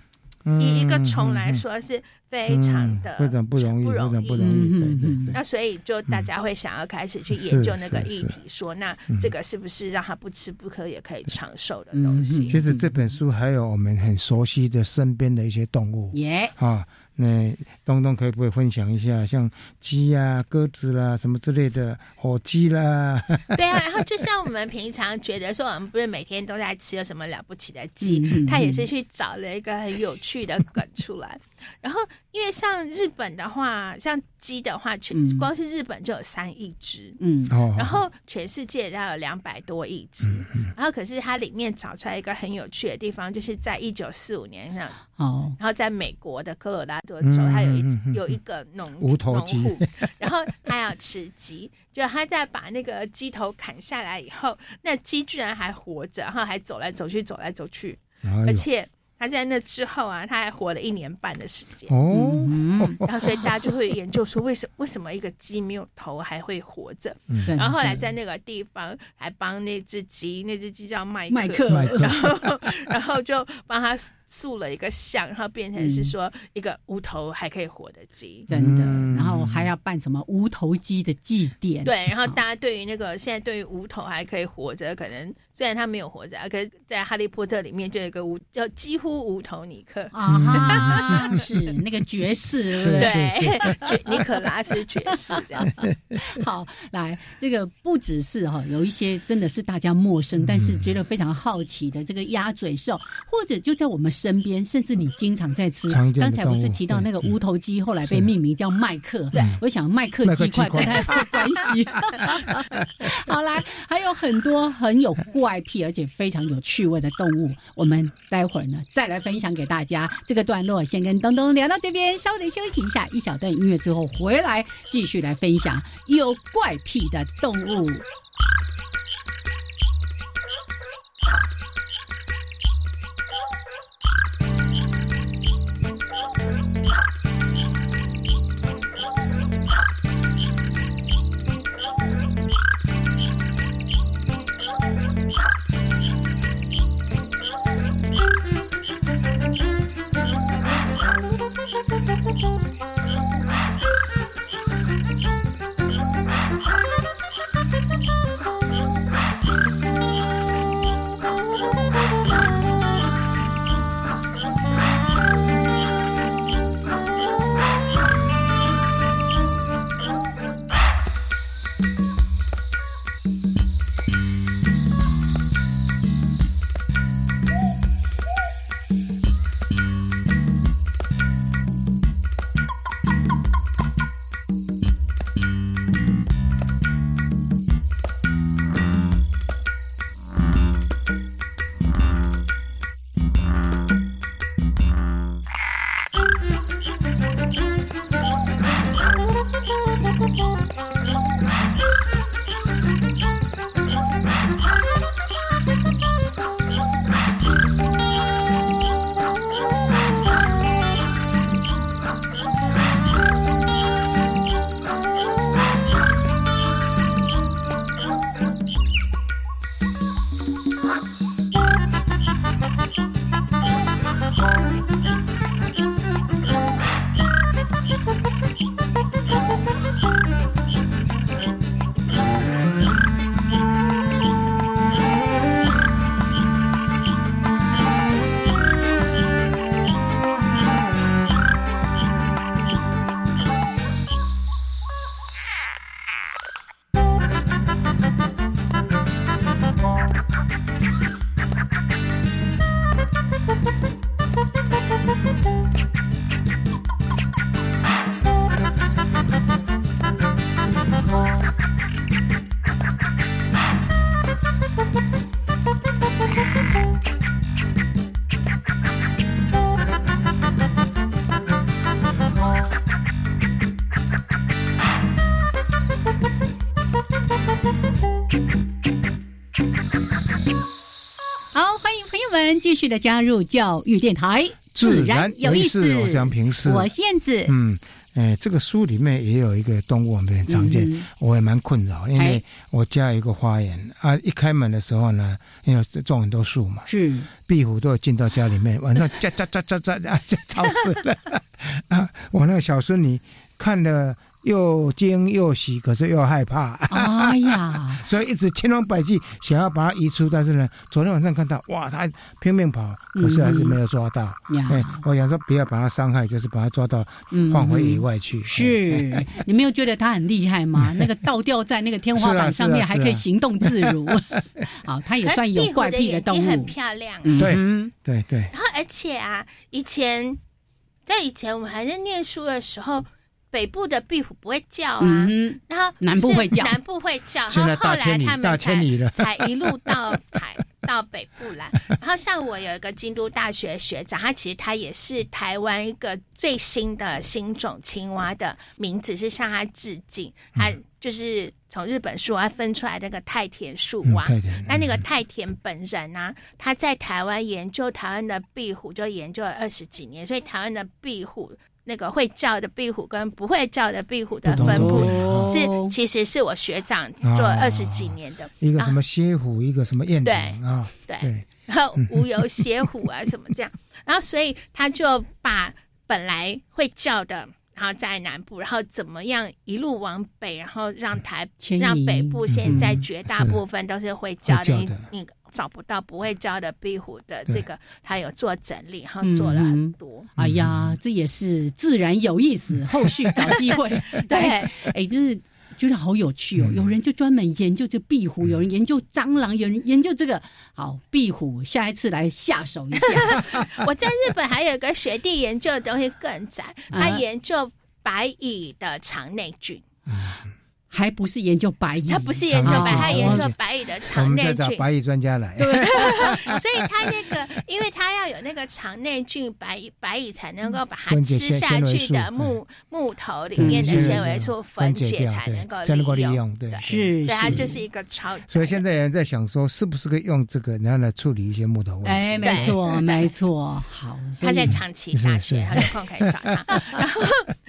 以一个虫来说是。非常的非常不容易，非常不容易。对对对。那所以就大家会想要开始去研究那个议题，说那这个是不是让他不吃不喝也可以长寿的东西？其实这本书还有我们很熟悉的身边的一些动物，耶啊。那东东可以不可以分享一下，像鸡啊、鸽子啦什么之类的，火鸡啦？对啊，然后就像我们平常觉得说，我们不是每天都在吃有什么了不起的鸡，他也是去找了一个很有趣的梗出来。然后，因为像日本的话，像鸡的话，全光是日本就有三亿只，嗯，然后全世界要有两百多亿只，然后可是它里面找出来一个很有趣的地方，就是在一九四五年上，哦，然后在美国的科罗拉多州，它有一有一个农无头鸡，然后他要吃鸡，就他在把那个鸡头砍下来以后，那鸡居然还活着，然后还走来走去，走来走去，而且。他在那之后啊，他还活了一年半的时间哦，然后所以大家就会研究说，为什为什么一个鸡没有头还会活着？然后后来在那个地方还帮那只鸡，那只鸡叫麦克，然 [LAUGHS] 后然后就帮他。塑了一个像，然后变成是说一个无头还可以活的鸡，真的。还要办什么无头鸡的祭典？对。然后大家对于那个现在对于无头还可以活着，可能虽然他没有活着，可是在哈利波特里面就有一个无叫几乎无头尼克啊，是那个爵士，对，[LAUGHS] [LAUGHS] 尼可拉斯爵士这样。[LAUGHS] 好，来这个不只是哈，有一些真的是大家陌生，但是觉得非常好奇的这个鸭嘴兽，或者就在我们。身边，甚至你经常在吃。刚才不是提到那个无头鸡，后来被命名叫麦克。对，我想麦克鸡块不太有关系。[LAUGHS] 好啦，还有很多很有怪癖而且非常有趣味的动物，我们待会儿呢再来分享给大家。这个段落先跟东东聊到这边，稍微休息一下，一小段音乐之后回来继续来分享有怪癖的动物。们继续的加入教育电台，自然有意思。我想平视，我燕子，嗯。哎，这个书里面也有一个动物，我们很常见，我也蛮困扰，因为我家有一个花园啊，一开门的时候呢，因为种很多树嘛，是壁虎都有进到家里面，晚上喳喳喳喳喳啊，吵死了啊！我那个小孙女看了。又惊又喜，可是又害怕。哎呀，[LAUGHS] 所以一直千方百计想要把它移出，但是呢，昨天晚上看到，哇，它拼命跑，可是还是没有抓到。哎，我想说不要把它伤害，就是把它抓到放回野外去。是你没有觉得它很厉害吗？那个倒吊在那个天花板上面，还可以行动自如。[LAUGHS] 好，它也算有怪癖的动物，很漂亮。对，对对。然后而且啊，以前在以前我们还在念书的时候。北部的壁虎不会叫啊，然后南部会叫，南部会叫，然后后来他们才才一路到台到北部来。然后像我有一个京都大学学长，他其实他也是台湾一个最新的新种青蛙的名字是向他致敬，他就是从日本树蛙分出来那个太田树蛙。那那个太田本人呢，他在台湾研究台湾的壁虎就研究了二十几年，所以台湾的壁虎。那个会叫的壁虎跟不会叫的壁虎的分布是，其实是我学长做二十几年的。一个什么蝎虎，一个什么燕对啊，对，然后无油蝎虎啊什么这样，然后所以他就把本来会叫的，然后在南部，然后怎么样一路往北，然后让台让北部现在绝大部分都是会教的你你。找不到不会教的壁虎的这个，他有做整理，然后做了很多。哎呀，这也是自然有意思。后续找机会，[LAUGHS] 对，哎，就是觉得好有趣哦。有人就专门研究这壁虎，有人研究蟑螂，有人研究这个。好，壁虎，下一次来下手一下。[LAUGHS] 我在日本还有个学弟研究的东西更窄，他研究白蚁的肠内菌。还不是研究白蚁，他不是研究白，他研究白蚁的肠内菌。我们找白蚁专家来。对，[LAUGHS] 所以他那个，因为他要有那个肠内菌，白蚁白蚁才能够把它吃下去的木木头里面的纤维素分解，才能够利用。对，是，所以它就是一个超。所以现在人在想说，是不是可以用这个然后来处理一些木头问题？哎，没错，没错。好，他在长崎大学，他有空可以找他。[LAUGHS] [LAUGHS] 然后，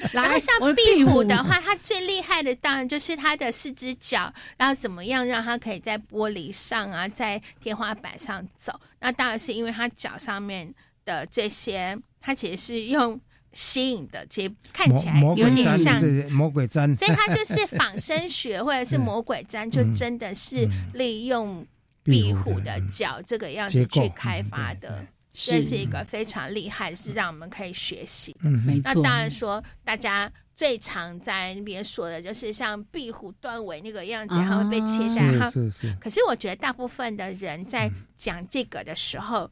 [LAUGHS] 然后像壁虎的 [LAUGHS] 话，它最厉害的当然就是。它的四只脚，然后怎么样让它可以在玻璃上啊，在天花板上走？那当然是因为它脚上面的这些，它其实是用吸引的，其实看起来有点像魔鬼毡，所以它就 [LAUGHS] 是仿生学或者是魔鬼毡，就真的是利用壁虎的脚这个样子去开发的，这是一个非常厉害，是让我们可以学习。嗯，没错。那当然说大家。最常在那边说的就是像壁虎断尾那个样子，它会被切下来。是是是。可是我觉得大部分的人在讲这个的时候。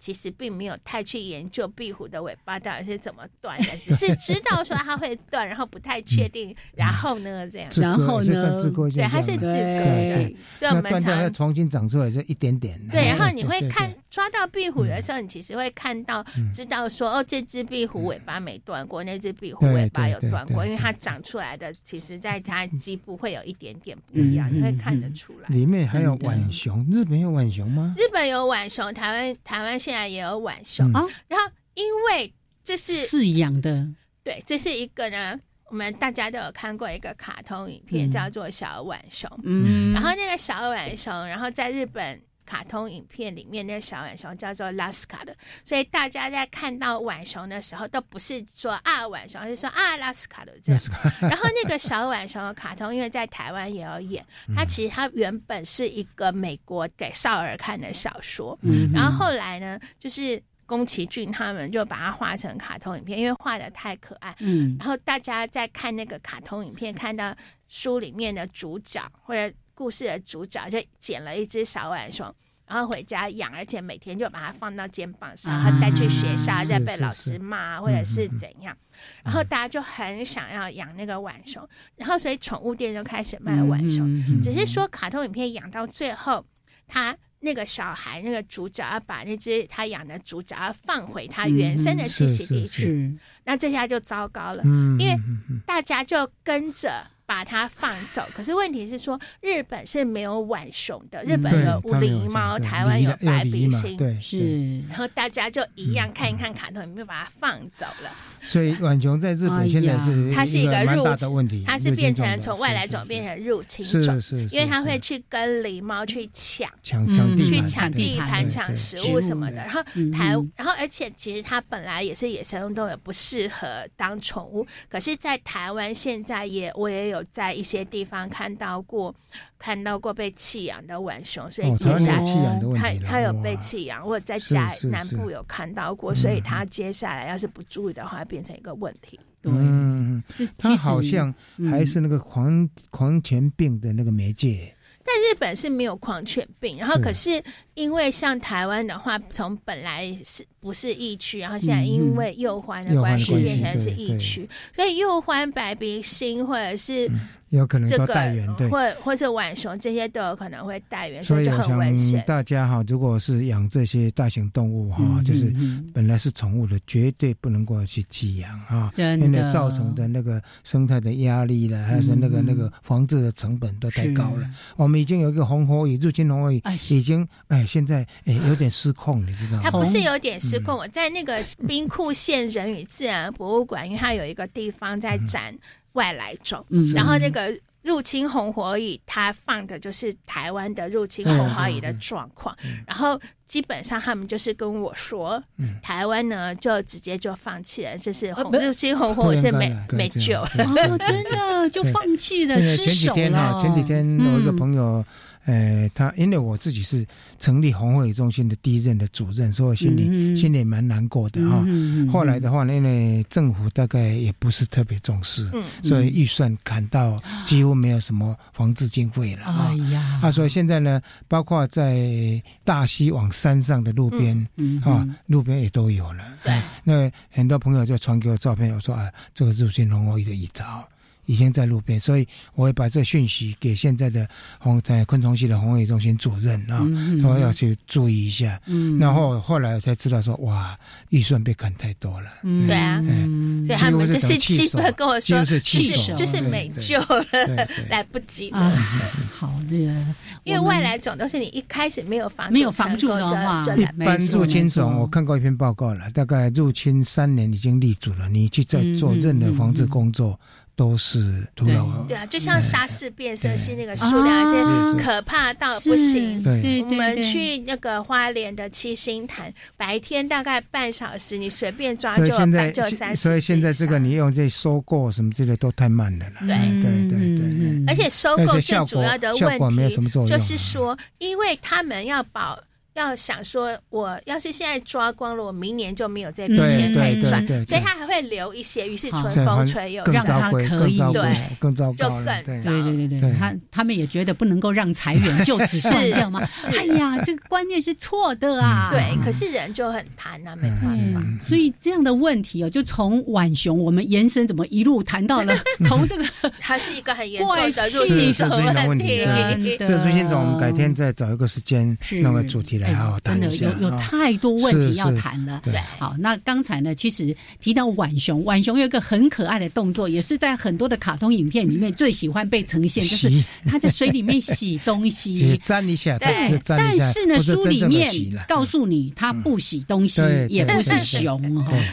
其实并没有太去研究壁虎的尾巴到底是怎么断的，只是知道说它会断，然后不太确定，然后呢这样，然后呢，对，它是自割的，所以我们常重新长出来就一点点。对，然后你会看抓到壁虎的时候，你其实会看到知道说哦，这只壁虎尾巴没断过，那只壁虎尾巴有断过，因为它长出来的其实在它基部会有一点点不一样，你会看得出来。里面还有浣熊，日本有浣熊吗？日本有浣熊，台湾台湾现现在也有浣熊啊，然后因为这是饲养的，对，这是一个呢，我们大家都有看过一个卡通影片，叫做小浣熊，嗯，然后那个小浣熊，然后在日本。卡通影片里面那个小浣熊叫做拉斯卡的，所以大家在看到浣熊的时候，都不是说啊浣熊，而是说啊拉斯卡的这样。[LAUGHS] 然后那个小浣熊的卡通，因为在台湾也有演，它其实它原本是一个美国给少儿看的小说，然后后来呢，就是宫崎骏他们就把它画成卡通影片，因为画的太可爱。嗯，然后大家在看那个卡通影片，看到书里面的主角或者。故事的主角就捡了一只小浣熊，然后回家养，而且每天就把它放到肩膀上，然后带去学校，再被老师骂或者是怎样。然后大家就很想要养那个浣熊，然后所以宠物店就开始卖浣熊。只是说卡通影片养到最后，他那个小孩那个主角要把那只他养的主角要放回他原生的栖息地去，那这下就糟糕了，因为大家就跟着。把它放走。可是问题是说，日本是没有浣熊的，日本有狸猫，台湾有白鼻星，对，是。然后大家就一样看一看卡通，有没有把它放走了？所以浣熊在日本现在是它是一个入的问题，它是变成从外来种变成入侵种，是是，因为它会去跟狸猫去抢抢抢地去抢地盘、抢食物什么的。然后台，然后而且其实它本来也是野生动物，不适合当宠物。可是，在台湾现在也我也有在一些地方看到过，看到过被弃养的浣熊，所以接下来他他有被弃养，或者在家南部有看到过，所以他接下来要是不注意的话，变成一个问题。嗯，他好像还是那个狂狂犬病的那个媒介。在日本是没有狂犬病，然后可是因为像台湾的话，从本来是不是疫区，然后现在因为幼欢的关系变成是疫区，所以幼欢、白鼻星或者是。有可能都带源，对，或或者浣熊这些都有可能会带源，所以很危险。大家哈，如果是养这些大型动物哈，就是本来是宠物的，绝对不能够去寄养哈，因为造成的那个生态的压力了，还是那个那个防治的成本都太高了。我们已经有一个红火蚁入侵红火蚁，已经哎现在哎有点失控，你知道吗？它不是有点失控，我在那个兵库县人与自然博物馆，因为它有一个地方在展。外来种，然后那个入侵红火蚁，它放的就是台湾的入侵红火蚁的状况，然后基本上他们就是跟我说，台湾呢就直接就放弃了，就是入侵红火蚁是没没救了，真的就放弃了，失手了。前几天我一个朋友。呃，他因为我自己是成立红会中心的第一任的主任，所以心里心里蛮难过的哈。后来的话呢，因为政府大概也不是特别重视，所以预算砍到几乎没有什么防治经费了啊。啊，所以现在呢，包括在大溪往山上的路边啊，路边也都有了。对，那很多朋友就传给我照片，我说啊，这个就是红会的遗照。已经在路边，所以我会把这讯息给现在的红在昆虫系的红卫中心主任啊，他要去注意一下。嗯。然后后来我才知道说，哇，预算被砍太多了。嗯。对啊，所以他们就是基本跟我说，就是就是没救了，[LAUGHS] 来不及了。好，这个因为外来种都是你一开始没有防没有防住的话，一般入侵种，我看过一篇报告了，大概入侵三年已经立足了，你去再做任何防治工作。都是徒劳。对啊，就像沙士变色器那个数量，是可怕到不行。对，我们去那个花莲的七星潭，白天大概半小时，你随便抓就就三十。所以现在这个你用这收购什么之类都太慢了对对对对。而且收购最主要的问题就是说，因为他们要保。要想说，我要是现在抓光了，我明年就没有这笔钱可以赚，所以他还会留一些，于是春风吹又让他可以对更糟糕，就更对对对对，他他们也觉得不能够让裁员就此断掉吗？[LAUGHS] 哎呀，这个观念是错的啊！对，可是人就很贪啊，没办法。所以这样的问题哦，就从浣熊我们延伸，怎么一路谈到了 [LAUGHS] 从这个还是一个很严重的入侵的问题。这入侵种，我们改天再找一个时间弄个主题来。真的有有太多问题要谈了。对，好，那刚才呢，其实提到浣熊，浣熊有一个很可爱的动作，也是在很多的卡通影片里面最喜欢被呈现，就是它在水里面洗东西，[LAUGHS] 沾一下，对，但是呢，书里面告诉你，它不洗东西，也不是熊，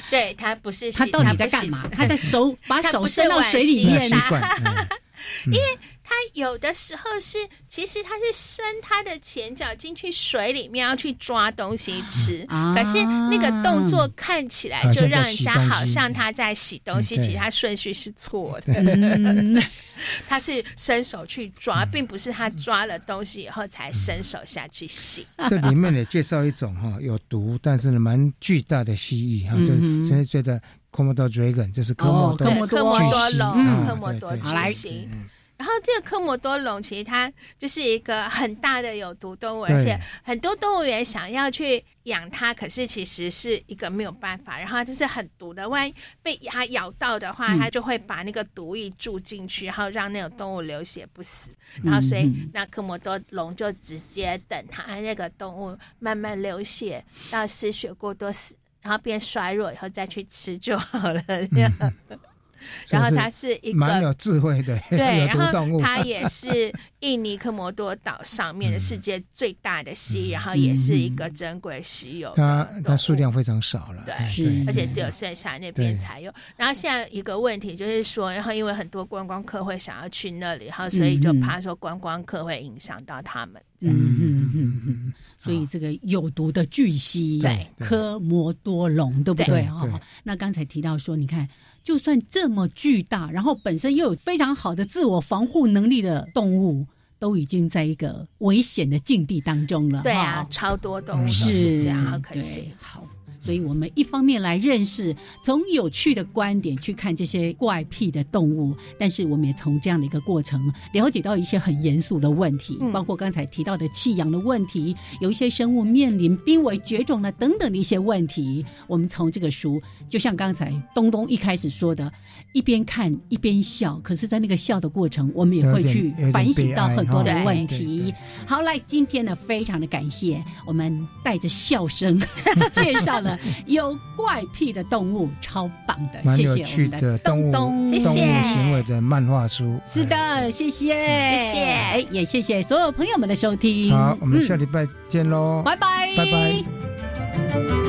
对，它不是，它到底在干嘛？它在手 [LAUGHS] 把手伸到水里面，因为。它有的时候是，其实它是伸它的前脚进去水里面要去抓东西吃，可是那个动作看起来就让人家好像他在洗东西，其实它顺序是错的。[LAUGHS] 他是伸手去抓，并不是他抓了东西以后才伸手下去洗。这里面也介绍一种哈有毒，但是呢蛮巨大的蜥蜴哈，就现在觉得科莫多 dragon 这是科莫多科莫多龙，科莫多巨蜥。然后这个科莫多龙其实它就是一个很大的有毒动物，而且很多动物园想要去养它，可是其实是一个没有办法。然后就是很毒的，万一被它咬到的话，它就会把那个毒液注进去，然后让那种动物流血不死。然后所以那科莫多龙就直接等它那个动物慢慢流血到失血过多死，然后变衰弱以后再去吃就好了。这样。然后它是一个蛮有智慧的对，[LAUGHS] 然后它也是印尼科摩多岛上面的世界最大的蜥，然后也是一个珍贵稀有。它它数量非常少了，对，而且只有剩下那边才有。然后现在一个问题就是说，然后因为很多观光客会想要去那里，然后所以就怕说观光客会影响到他们。嗯嗯嗯嗯。所以这个有毒的巨蜥，对科摩多龙，对不对啊？那刚才提到说，你看，就算这么巨大，然后本身又有非常好的自我防护能力的动物，都已经在一个危险的境地当中了。对啊，超多动物是这样，好可惜。好。所以我们一方面来认识，从有趣的观点去看这些怪癖的动物，但是我们也从这样的一个过程了解到一些很严肃的问题，包括刚才提到的弃养的问题，有一些生物面临濒危绝种了等等的一些问题。我们从这个书，就像刚才东东一开始说的。一边看一边笑，可是，在那个笑的过程，我们也会去反省到很多的问题。好，来，今天呢，非常的感谢，我们带着笑声 [LAUGHS] 介绍了 [LAUGHS] 有怪癖的动物，超棒的，谢谢我们的东东，动物行为的漫画书，是的，谢谢，谢谢，也谢谢所有朋友们的收听。好，我们下礼拜见喽，拜拜，拜拜。